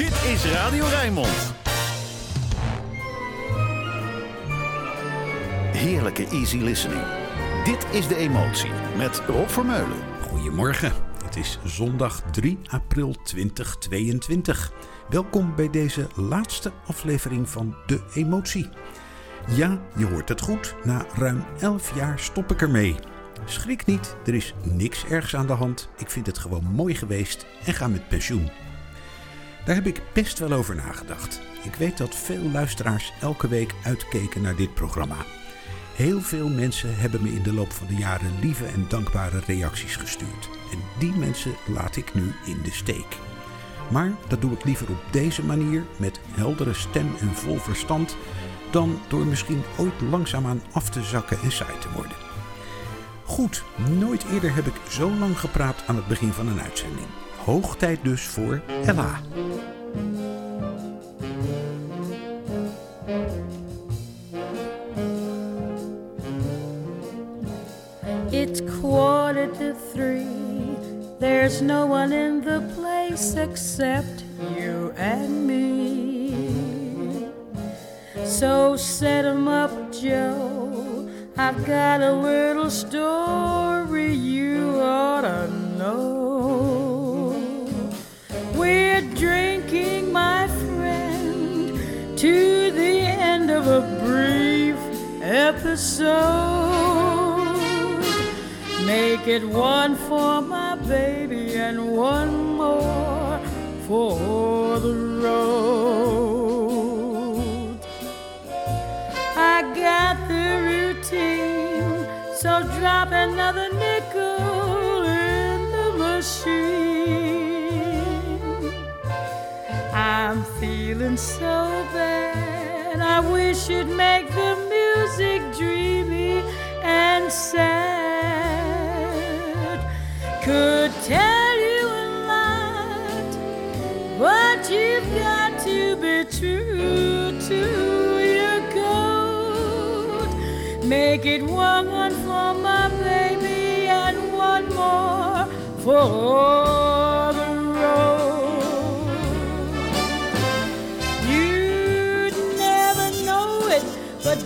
Dit is Radio Rijnmond. Heerlijke easy listening. Dit is De Emotie met Rob Vermeulen. Goedemorgen. Het is zondag 3 april 2022. Welkom bij deze laatste aflevering van De Emotie. Ja, je hoort het goed. Na ruim 11 jaar stop ik ermee. Schrik niet, er is niks ergs aan de hand. Ik vind het gewoon mooi geweest en ga met pensioen. Daar heb ik best wel over nagedacht. Ik weet dat veel luisteraars elke week uitkeken naar dit programma. Heel veel mensen hebben me in de loop van de jaren lieve en dankbare reacties gestuurd. En die mensen laat ik nu in de steek. Maar dat doe ik liever op deze manier, met heldere stem en vol verstand, dan door misschien ooit langzaamaan af te zakken en saai te worden. Goed, nooit eerder heb ik zo lang gepraat aan het begin van een uitzending. Hoog tijd dus voor Ella. It's quarter to three. There's no one in the place except you and me. So set 'em up, Joe. I've got a little story you ought to know. My friend, to the end of a brief episode. Make it one for my baby and one more for the road. So bad. I wish you'd make the music dreamy and sad. Could tell you a lot, but you've got to be true to your code. Make it one for my baby and one more for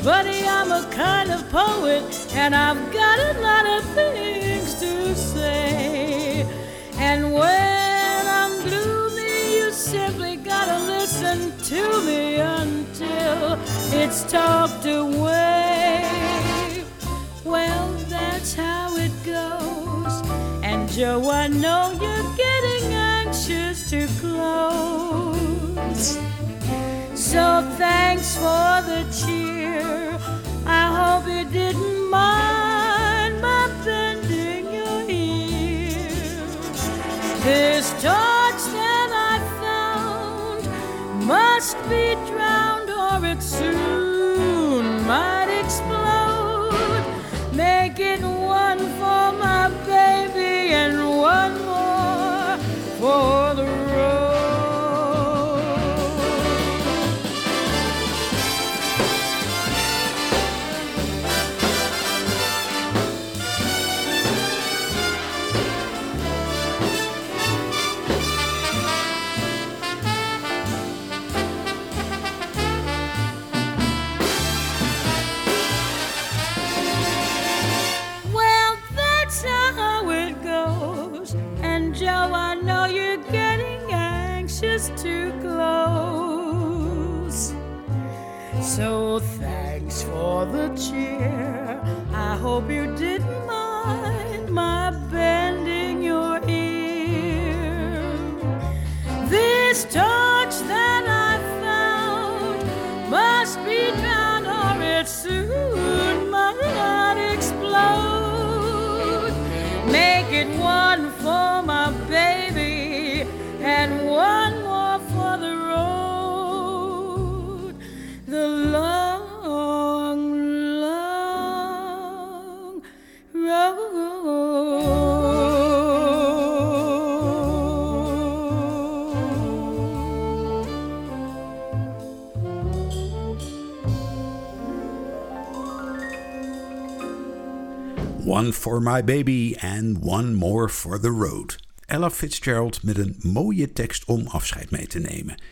buddy, I'm a kind of poet, and I've got a lot of things to say. And when I'm gloomy, you simply gotta listen to me until it's talked away. Well, that's how it goes. And Joe, I know you're getting anxious to close. So thanks for the cheer. I hope you didn't mind my bending your ear. This torch that I found must be drowned or it soon might hope One for my baby and one more for the road. Ella Fitzgerald met een mooie tekst om afscheid mee te nemen.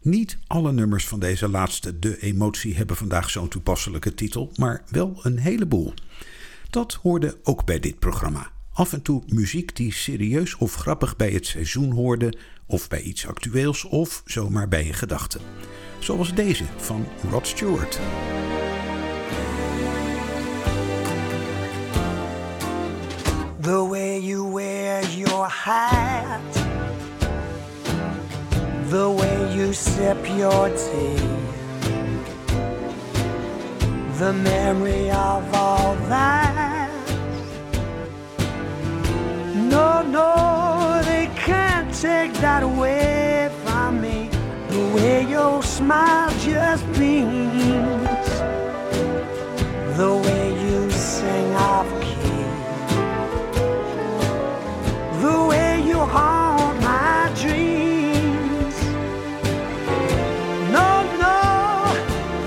Niet alle nummers van deze laatste De Emotie hebben vandaag zo'n toepasselijke titel, maar wel een heleboel. Dat hoorde ook bij dit programma. Af en toe muziek die serieus of grappig bij het seizoen hoorde, of bij iets actueels, of zomaar bij een gedachte. Zoals deze van Rod Stewart. Hat, the way you sip your tea, the memory of all that. No, no, they can't take that away from me. The way your smile just beams, the way you sing off the way you haunt my dreams. No, no,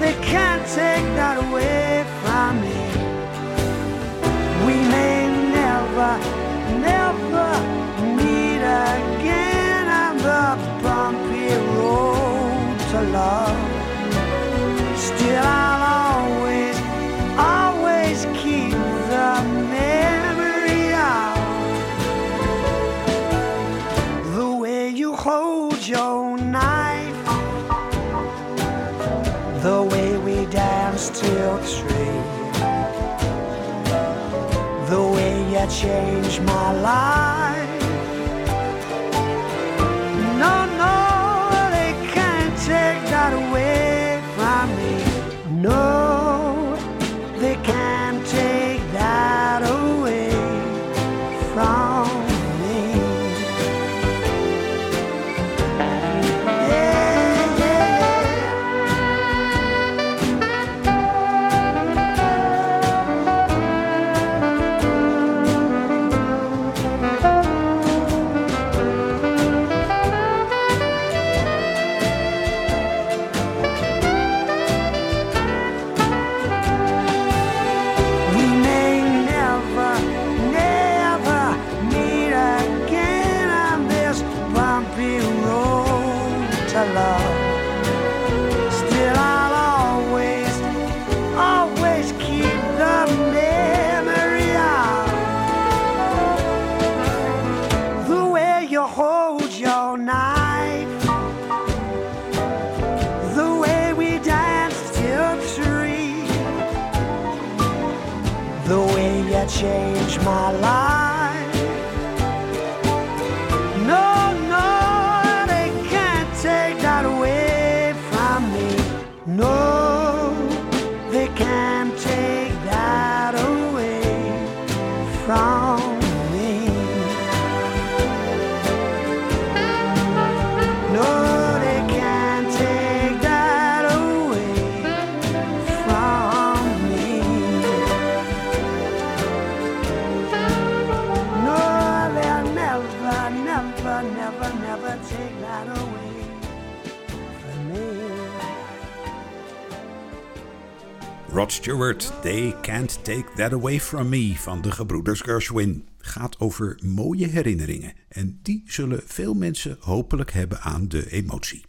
they can't take that away from me. We may never, never meet again on the bumpy road to love. Changed my life. Stewart, They Can't Take That Away From Me van de gebroeders Gershwin. Gaat over mooie herinneringen en die zullen veel mensen hopelijk hebben aan de emotie.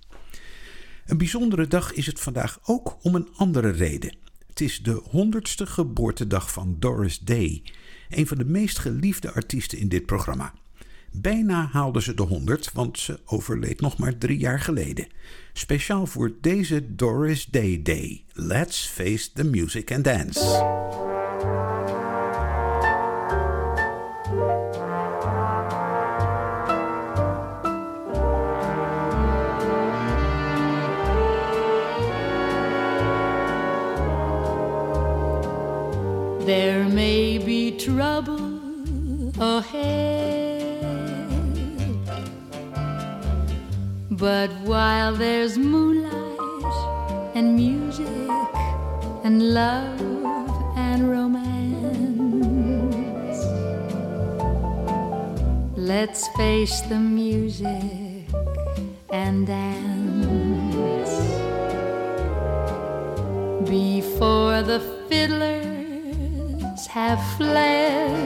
Een bijzondere dag is het vandaag ook om een andere reden. Het is de 100ste geboortedag van Doris Day, een van de meest geliefde artiesten in dit programma. Bijna haalde ze de 100, want ze overleed nog maar drie jaar geleden. Speciaal voor deze Doris Day Day. Let's face the music and dance. There may be trouble ahead, But while there's moonlight and music and love and romance, let's face the music and dance. Before the fiddlers have fled,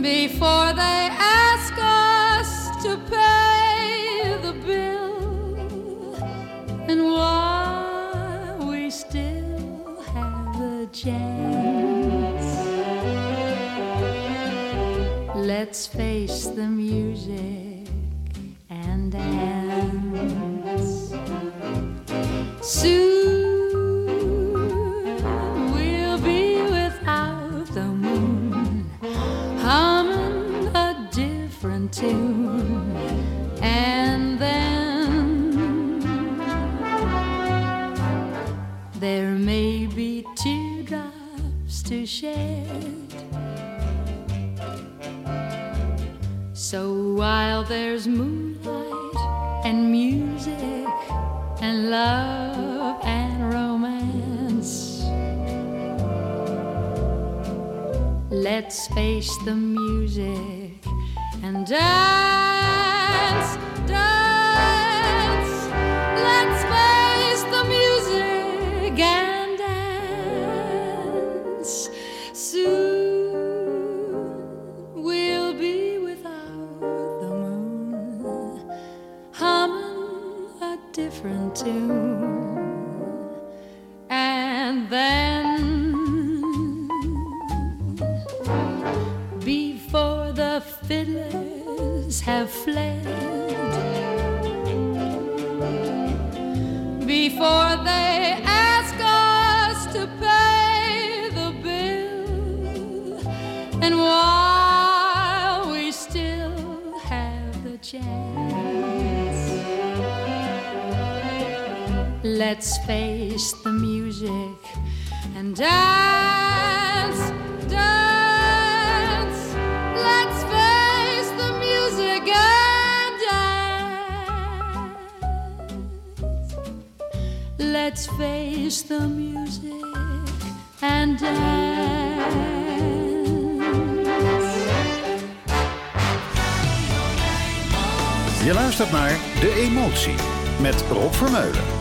before they ask there's moonlight and music and love and romance. Let's face the music and dance. Dat naar De Emotie met Rob Vermeulen.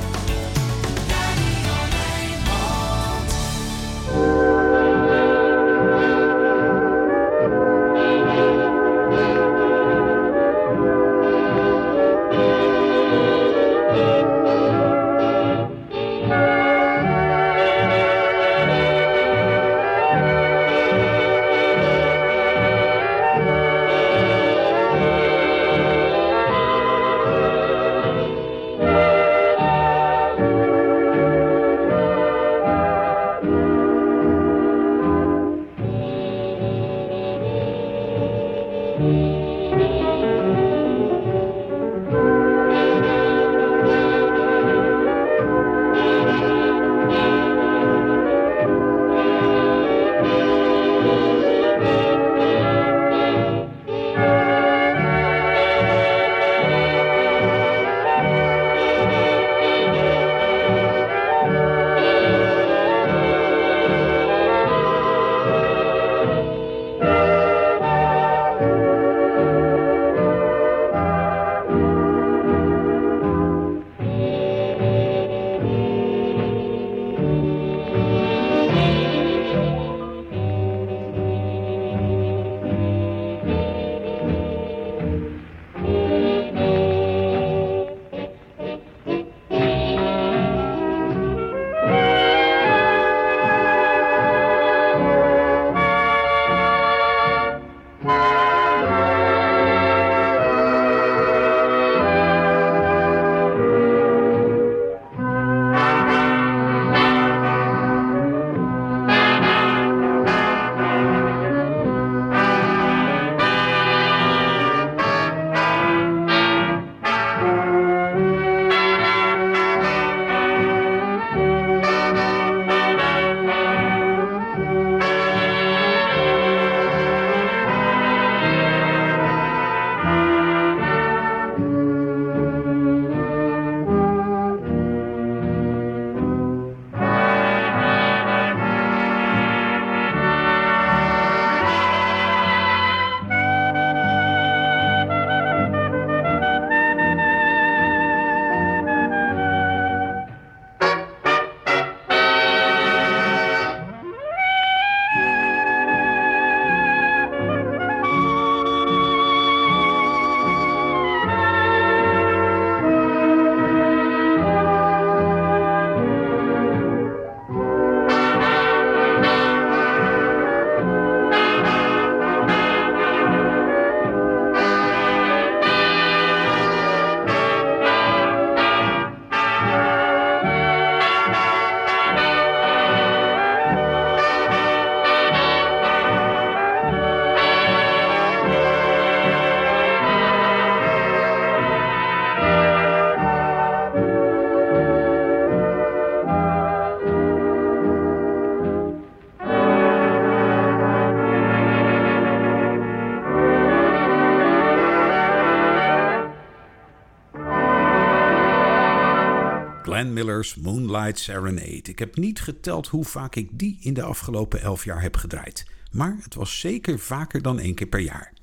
Miller's Moonlight Serenade. Ik heb niet geteld hoe vaak ik die in de afgelopen elf jaar heb gedraaid. Maar het was zeker vaker dan één keer per jaar.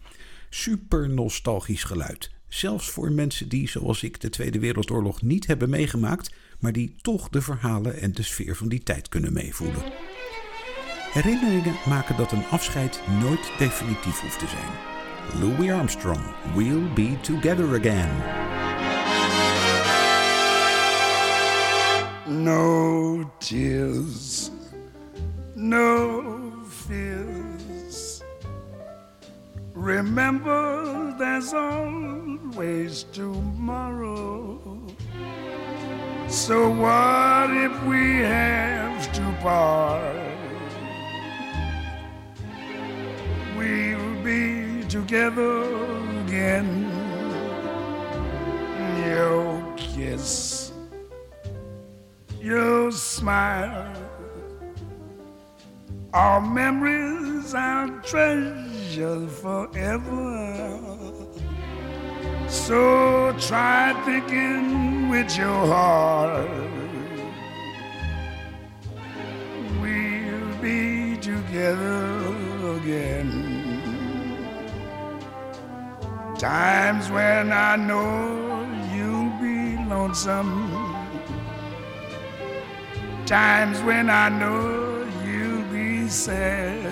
Super nostalgisch geluid. Zelfs voor mensen die, zoals ik, de Tweede Wereldoorlog niet hebben meegemaakt, maar die toch de verhalen en de sfeer van die tijd kunnen meevoelen. Herinneringen maken dat een afscheid nooit definitief hoeft te zijn. Louis Armstrong, We'll Be Together Again. No tears, no fears. Remember, there's always tomorrow. So, what if we have to part? We'll be together again. Your kiss your smile. Our memories I'll treasure forever. So try thinking with your heart. We'll be together again. Times when I know you'll be lonesome times when I know you'll be sad.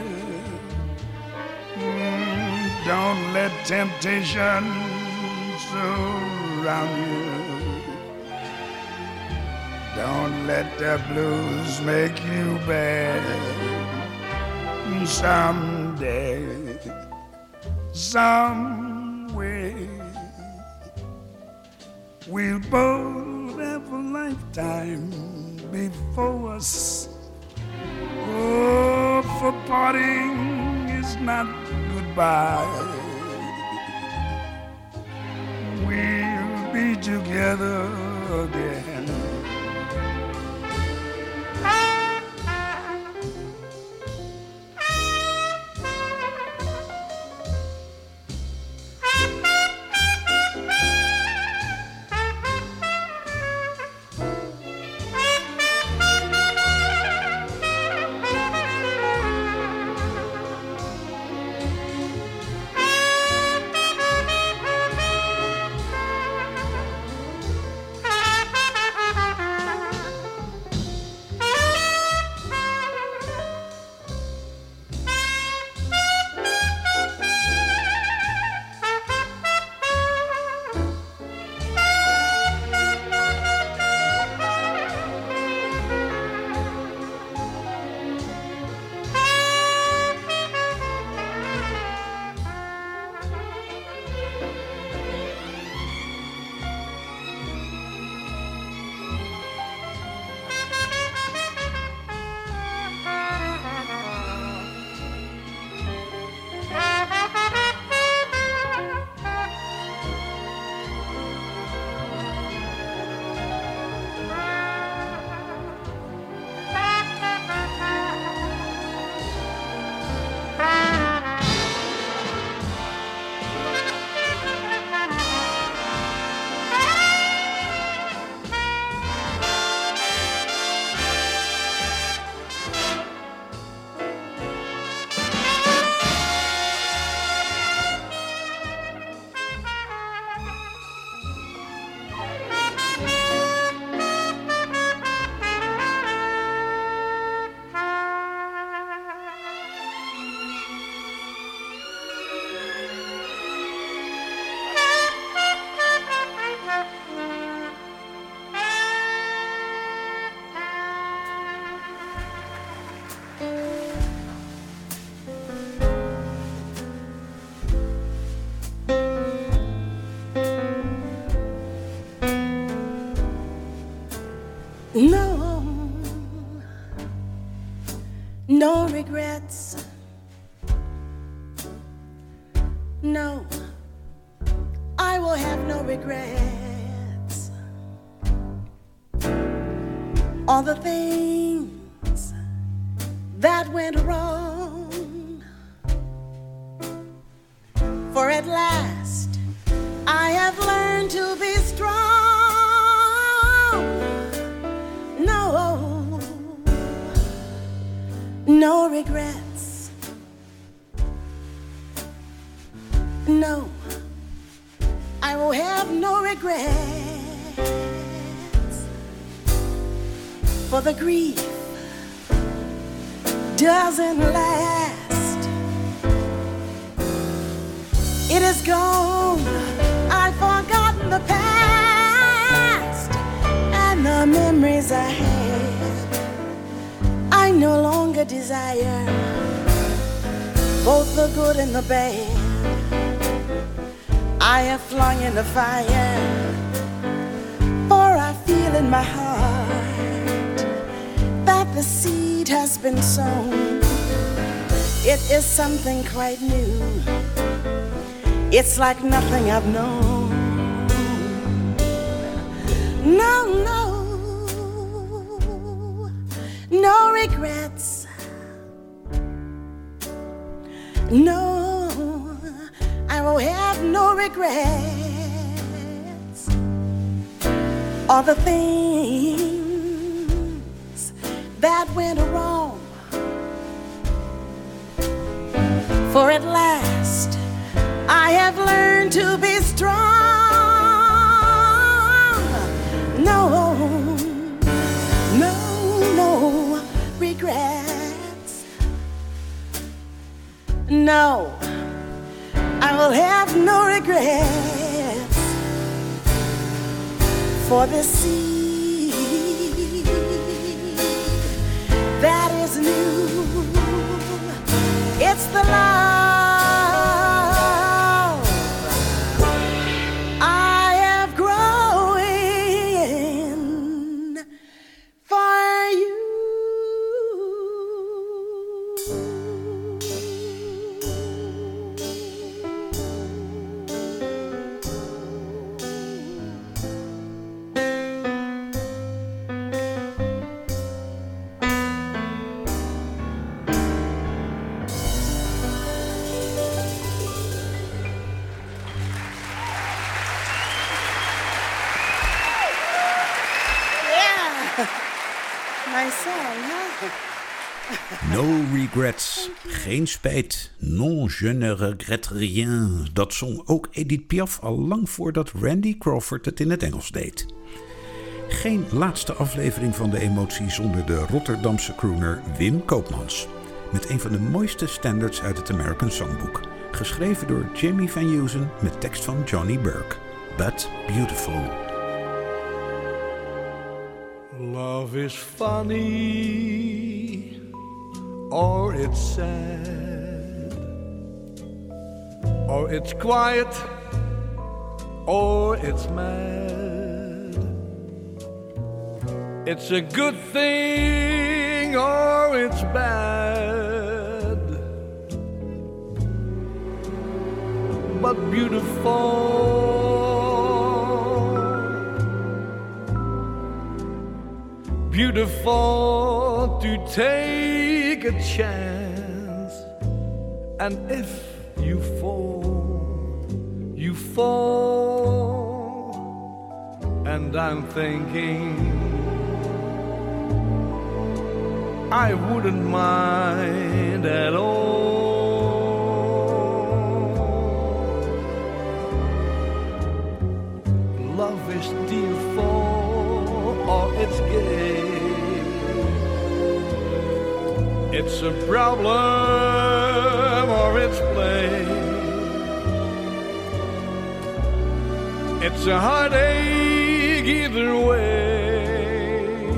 Mm, don't let temptation surround you. Don't let the blues make you bad. Someday, some way, we'll both have a lifetime before us. Oh, for parting is not goodbye. We'll be together again. regrets. Last. It is gone. I've forgotten the past and the memories I had. I no longer desire both the good and the bad. I have flung in the fire, for I feel in my heart that the seed has been sown. It is something quite new. It's like nothing I've known. No, no, no regrets. No, I will have no regrets. All the things that went wrong. For at last, I have learned to be strong. No, no, no regrets. No, I will have no regrets for the seed that is new. It's the love regrets. Geen spijt. Non, je ne regrette rien. Dat zong ook Edith Piaf al lang voordat Randy Crawford het in het Engels deed. Geen laatste aflevering van de emotie zonder de Rotterdamse crooner Wim Koopmans. Met een van de mooiste standards uit het American Songbook. Geschreven door Jimmy Van Heusen met tekst van Johnny Burke. But Beautiful. Love is funny or it's sad or it's quiet or it's mad. It's a good thing or it's bad. But beautiful beautiful to take a chance. And if you fall, you fall. And I'm thinking, I wouldn't mind at all. It's a problem or it's play. It's a heartache either way.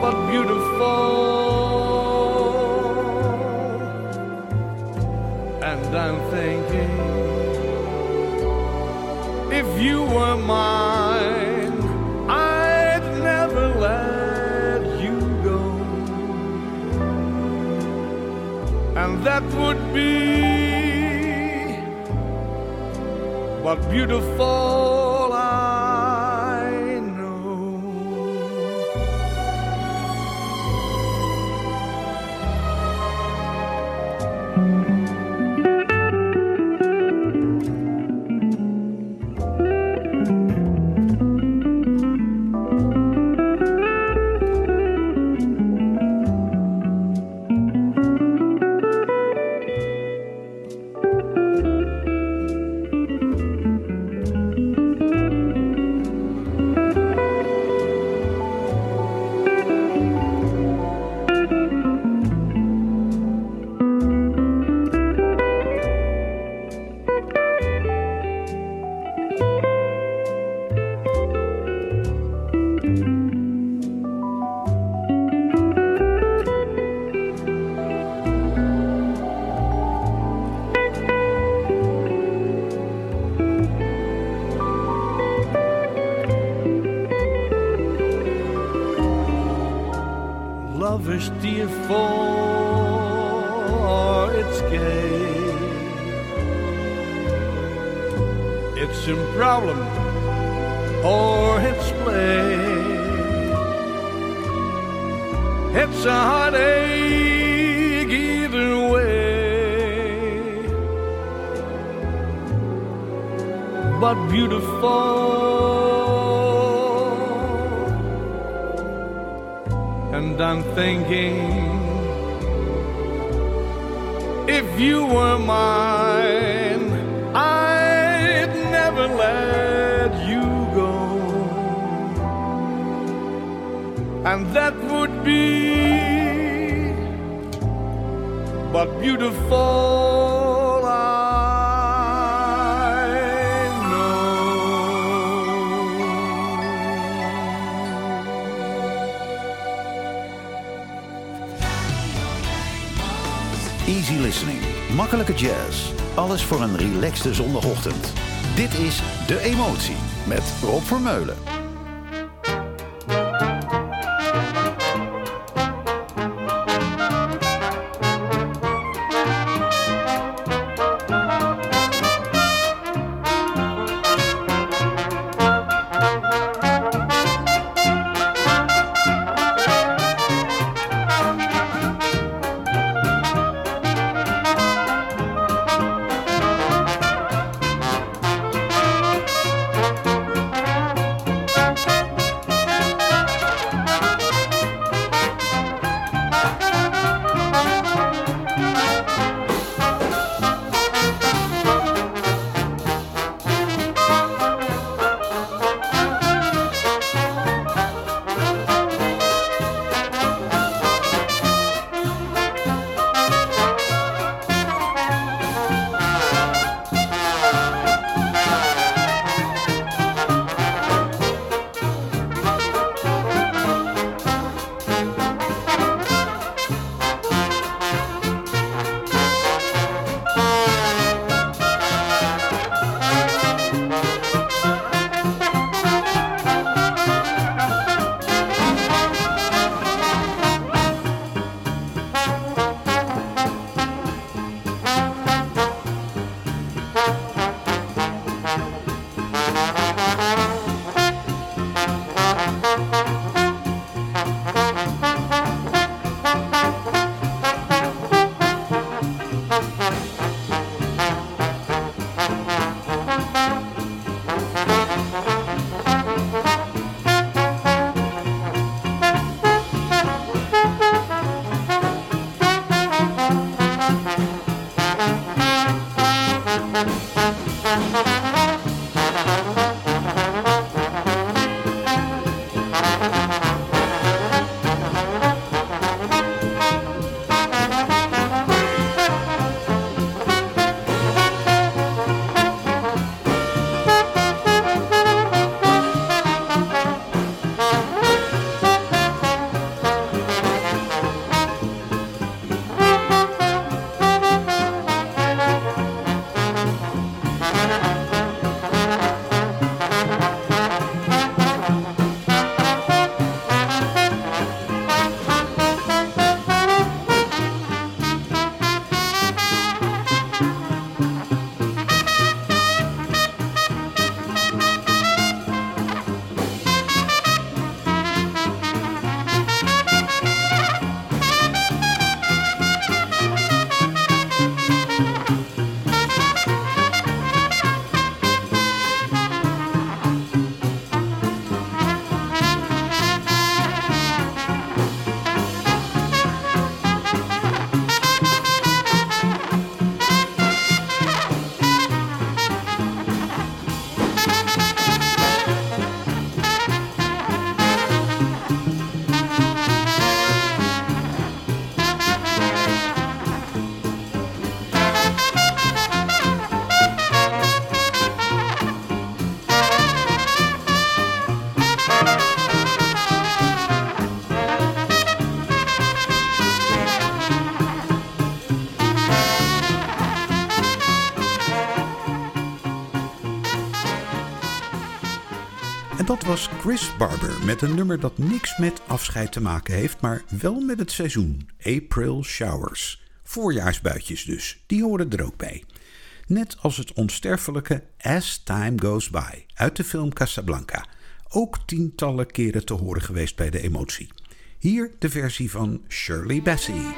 But beautiful. And I'm thinking if you were mine, that would be but beautiful Easy listening, makkelijke jazz. Alles voor een relaxte zondagochtend. Dit is De Emotie met Rob Vermeulen. Chris Barber met een nummer dat niks met afscheid te maken heeft, maar wel met het seizoen. April Showers. Voorjaarsbuitjes dus, die horen er ook bij. Net als het onsterfelijke As Time Goes By uit de film Casablanca. Ook tientallen keren te horen geweest bij de emotie. Hier de versie van Shirley Bassey.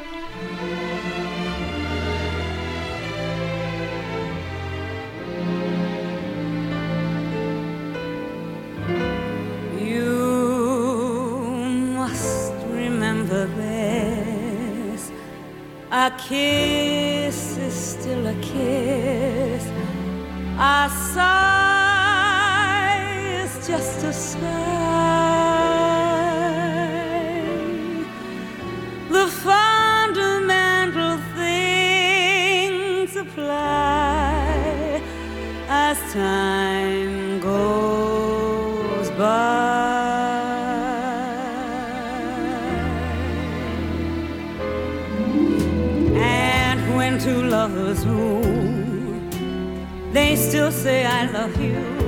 A kiss is still a kiss. A sigh is just a sigh. The fundamental things apply as time they still say, I love you.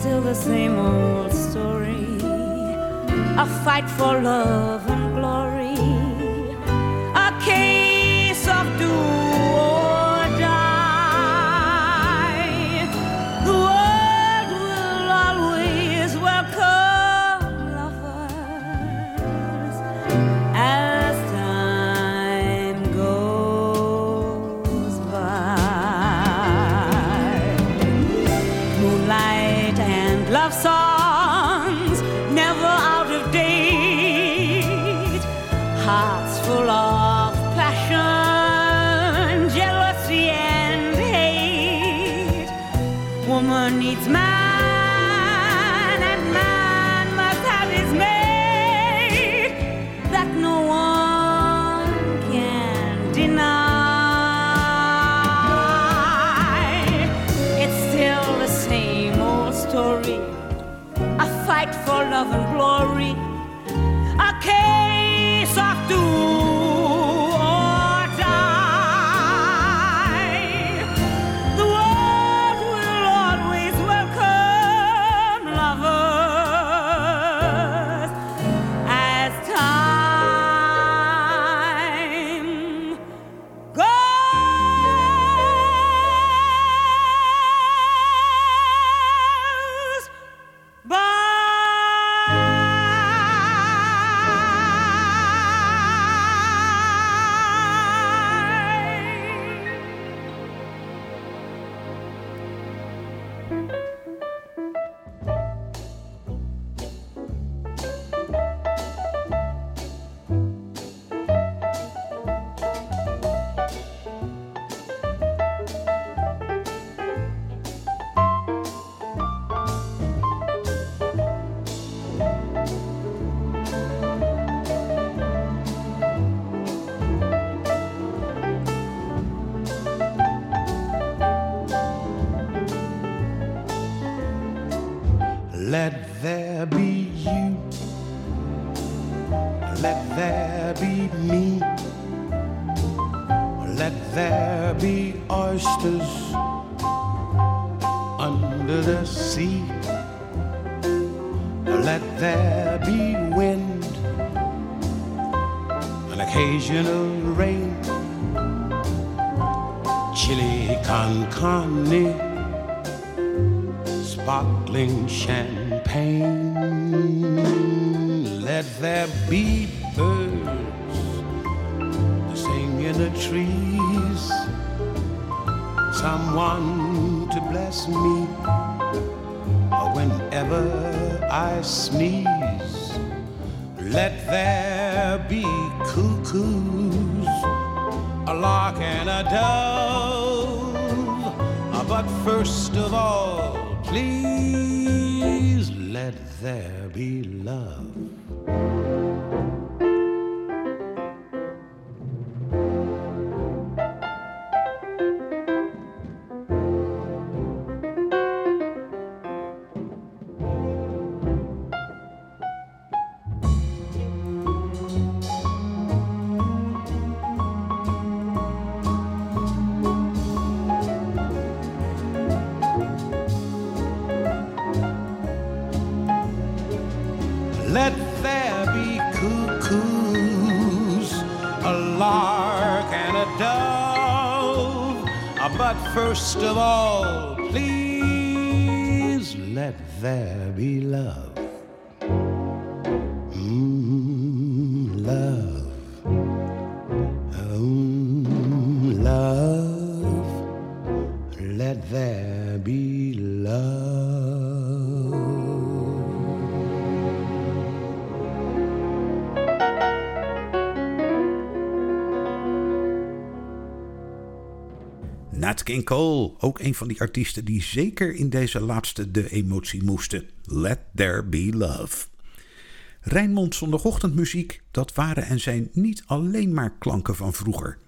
Still the same old story. A fight for love and love Let there be cuckoos, a lark and a dove. Ah, But first of all, please let there be love. Cole, ook een van die artiesten die zeker in deze laatste de emotie moesten. Let There Be Love. Rijnmond zondagochtendmuziek, dat waren en zijn niet alleen maar klanken van vroeger.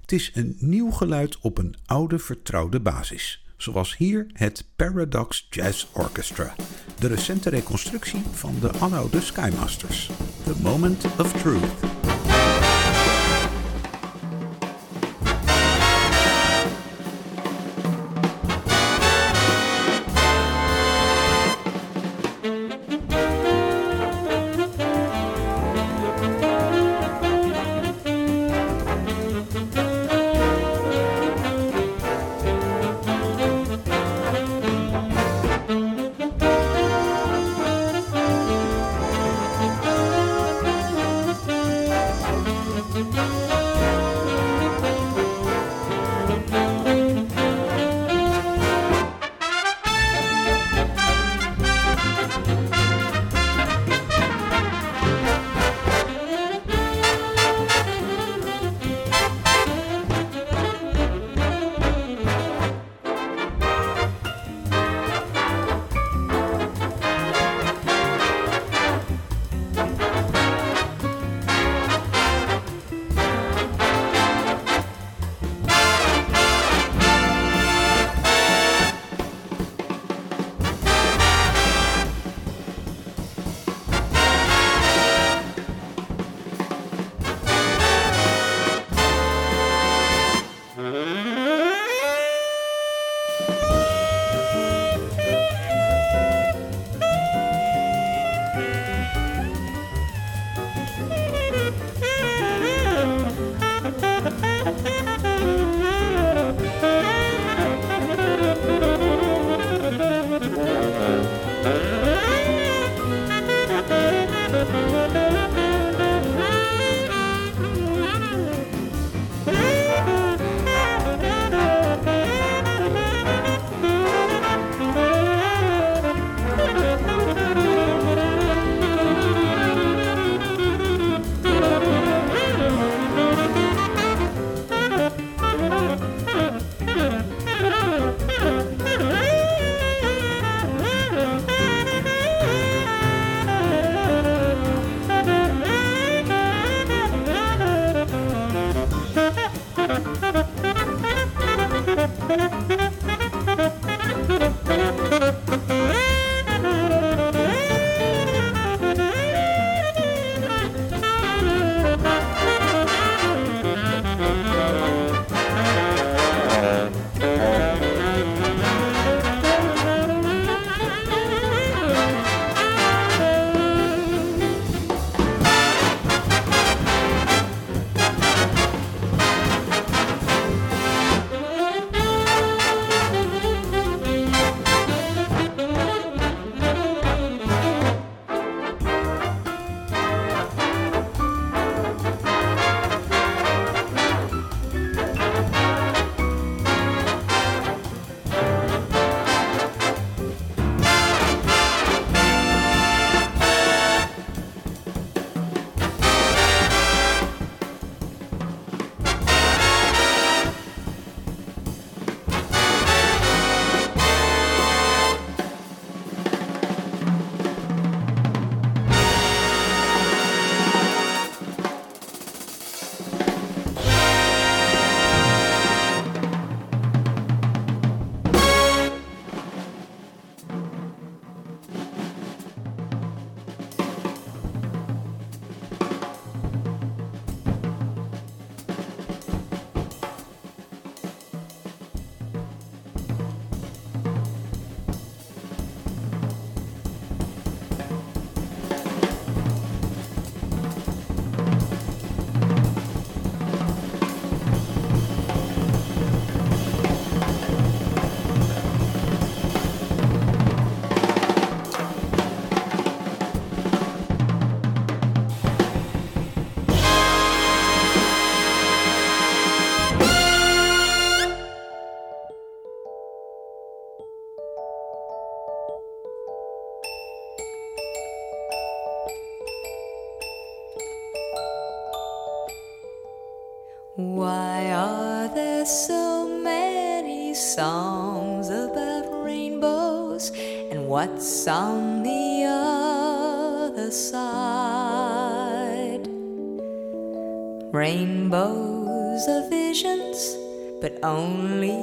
Het is een nieuw geluid op een oude vertrouwde basis. Zoals hier het Paradox Jazz Orchestra. De recente reconstructie van de aloude Skymasters. The Moment of Truth. But only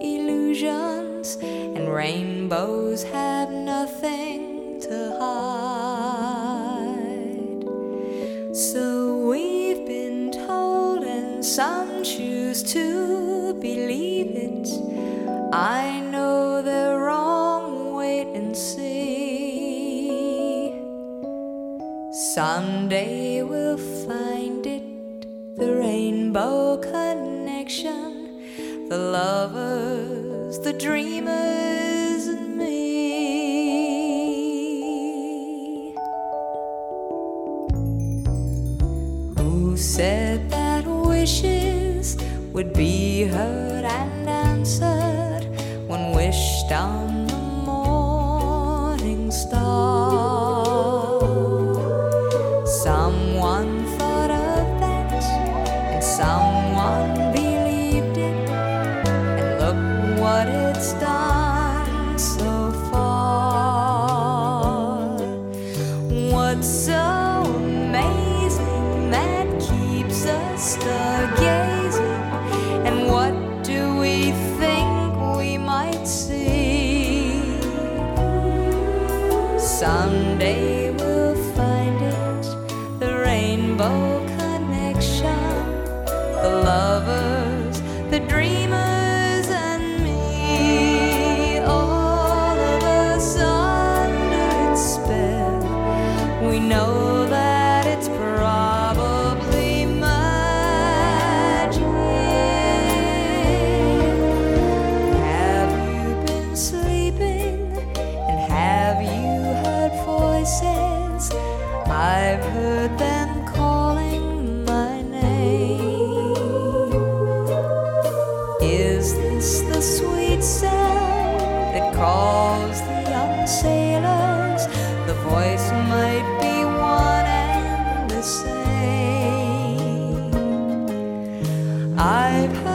illusions, and rainbows have nothing to hide. So we've been told, and some choose to believe it. I know they're wrong, wait and see. Someday the lovers, the dreamers, and me. Who said that wishes would be heard and answered when wished on I've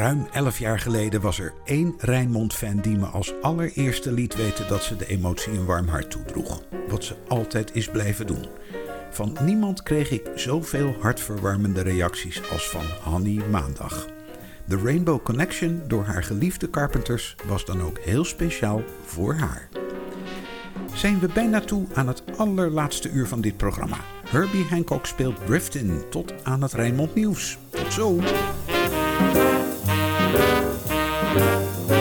Ruim 11 jaar geleden was er één Rijnmond-fan die me als allereerste liet weten dat ze de emotie een warm hart toedroeg. Wat ze altijd is blijven doen. Van niemand kreeg ik zoveel hartverwarmende reacties als van Hanny Maandag. De Rainbow Connection door haar geliefde Carpenters was dan ook heel speciaal voor haar. Zijn we bijna toe aan het allerlaatste uur van dit programma. Herbie Hancock speelt Driftin tot aan het Rijnmond Nieuws. Tot zo! thank you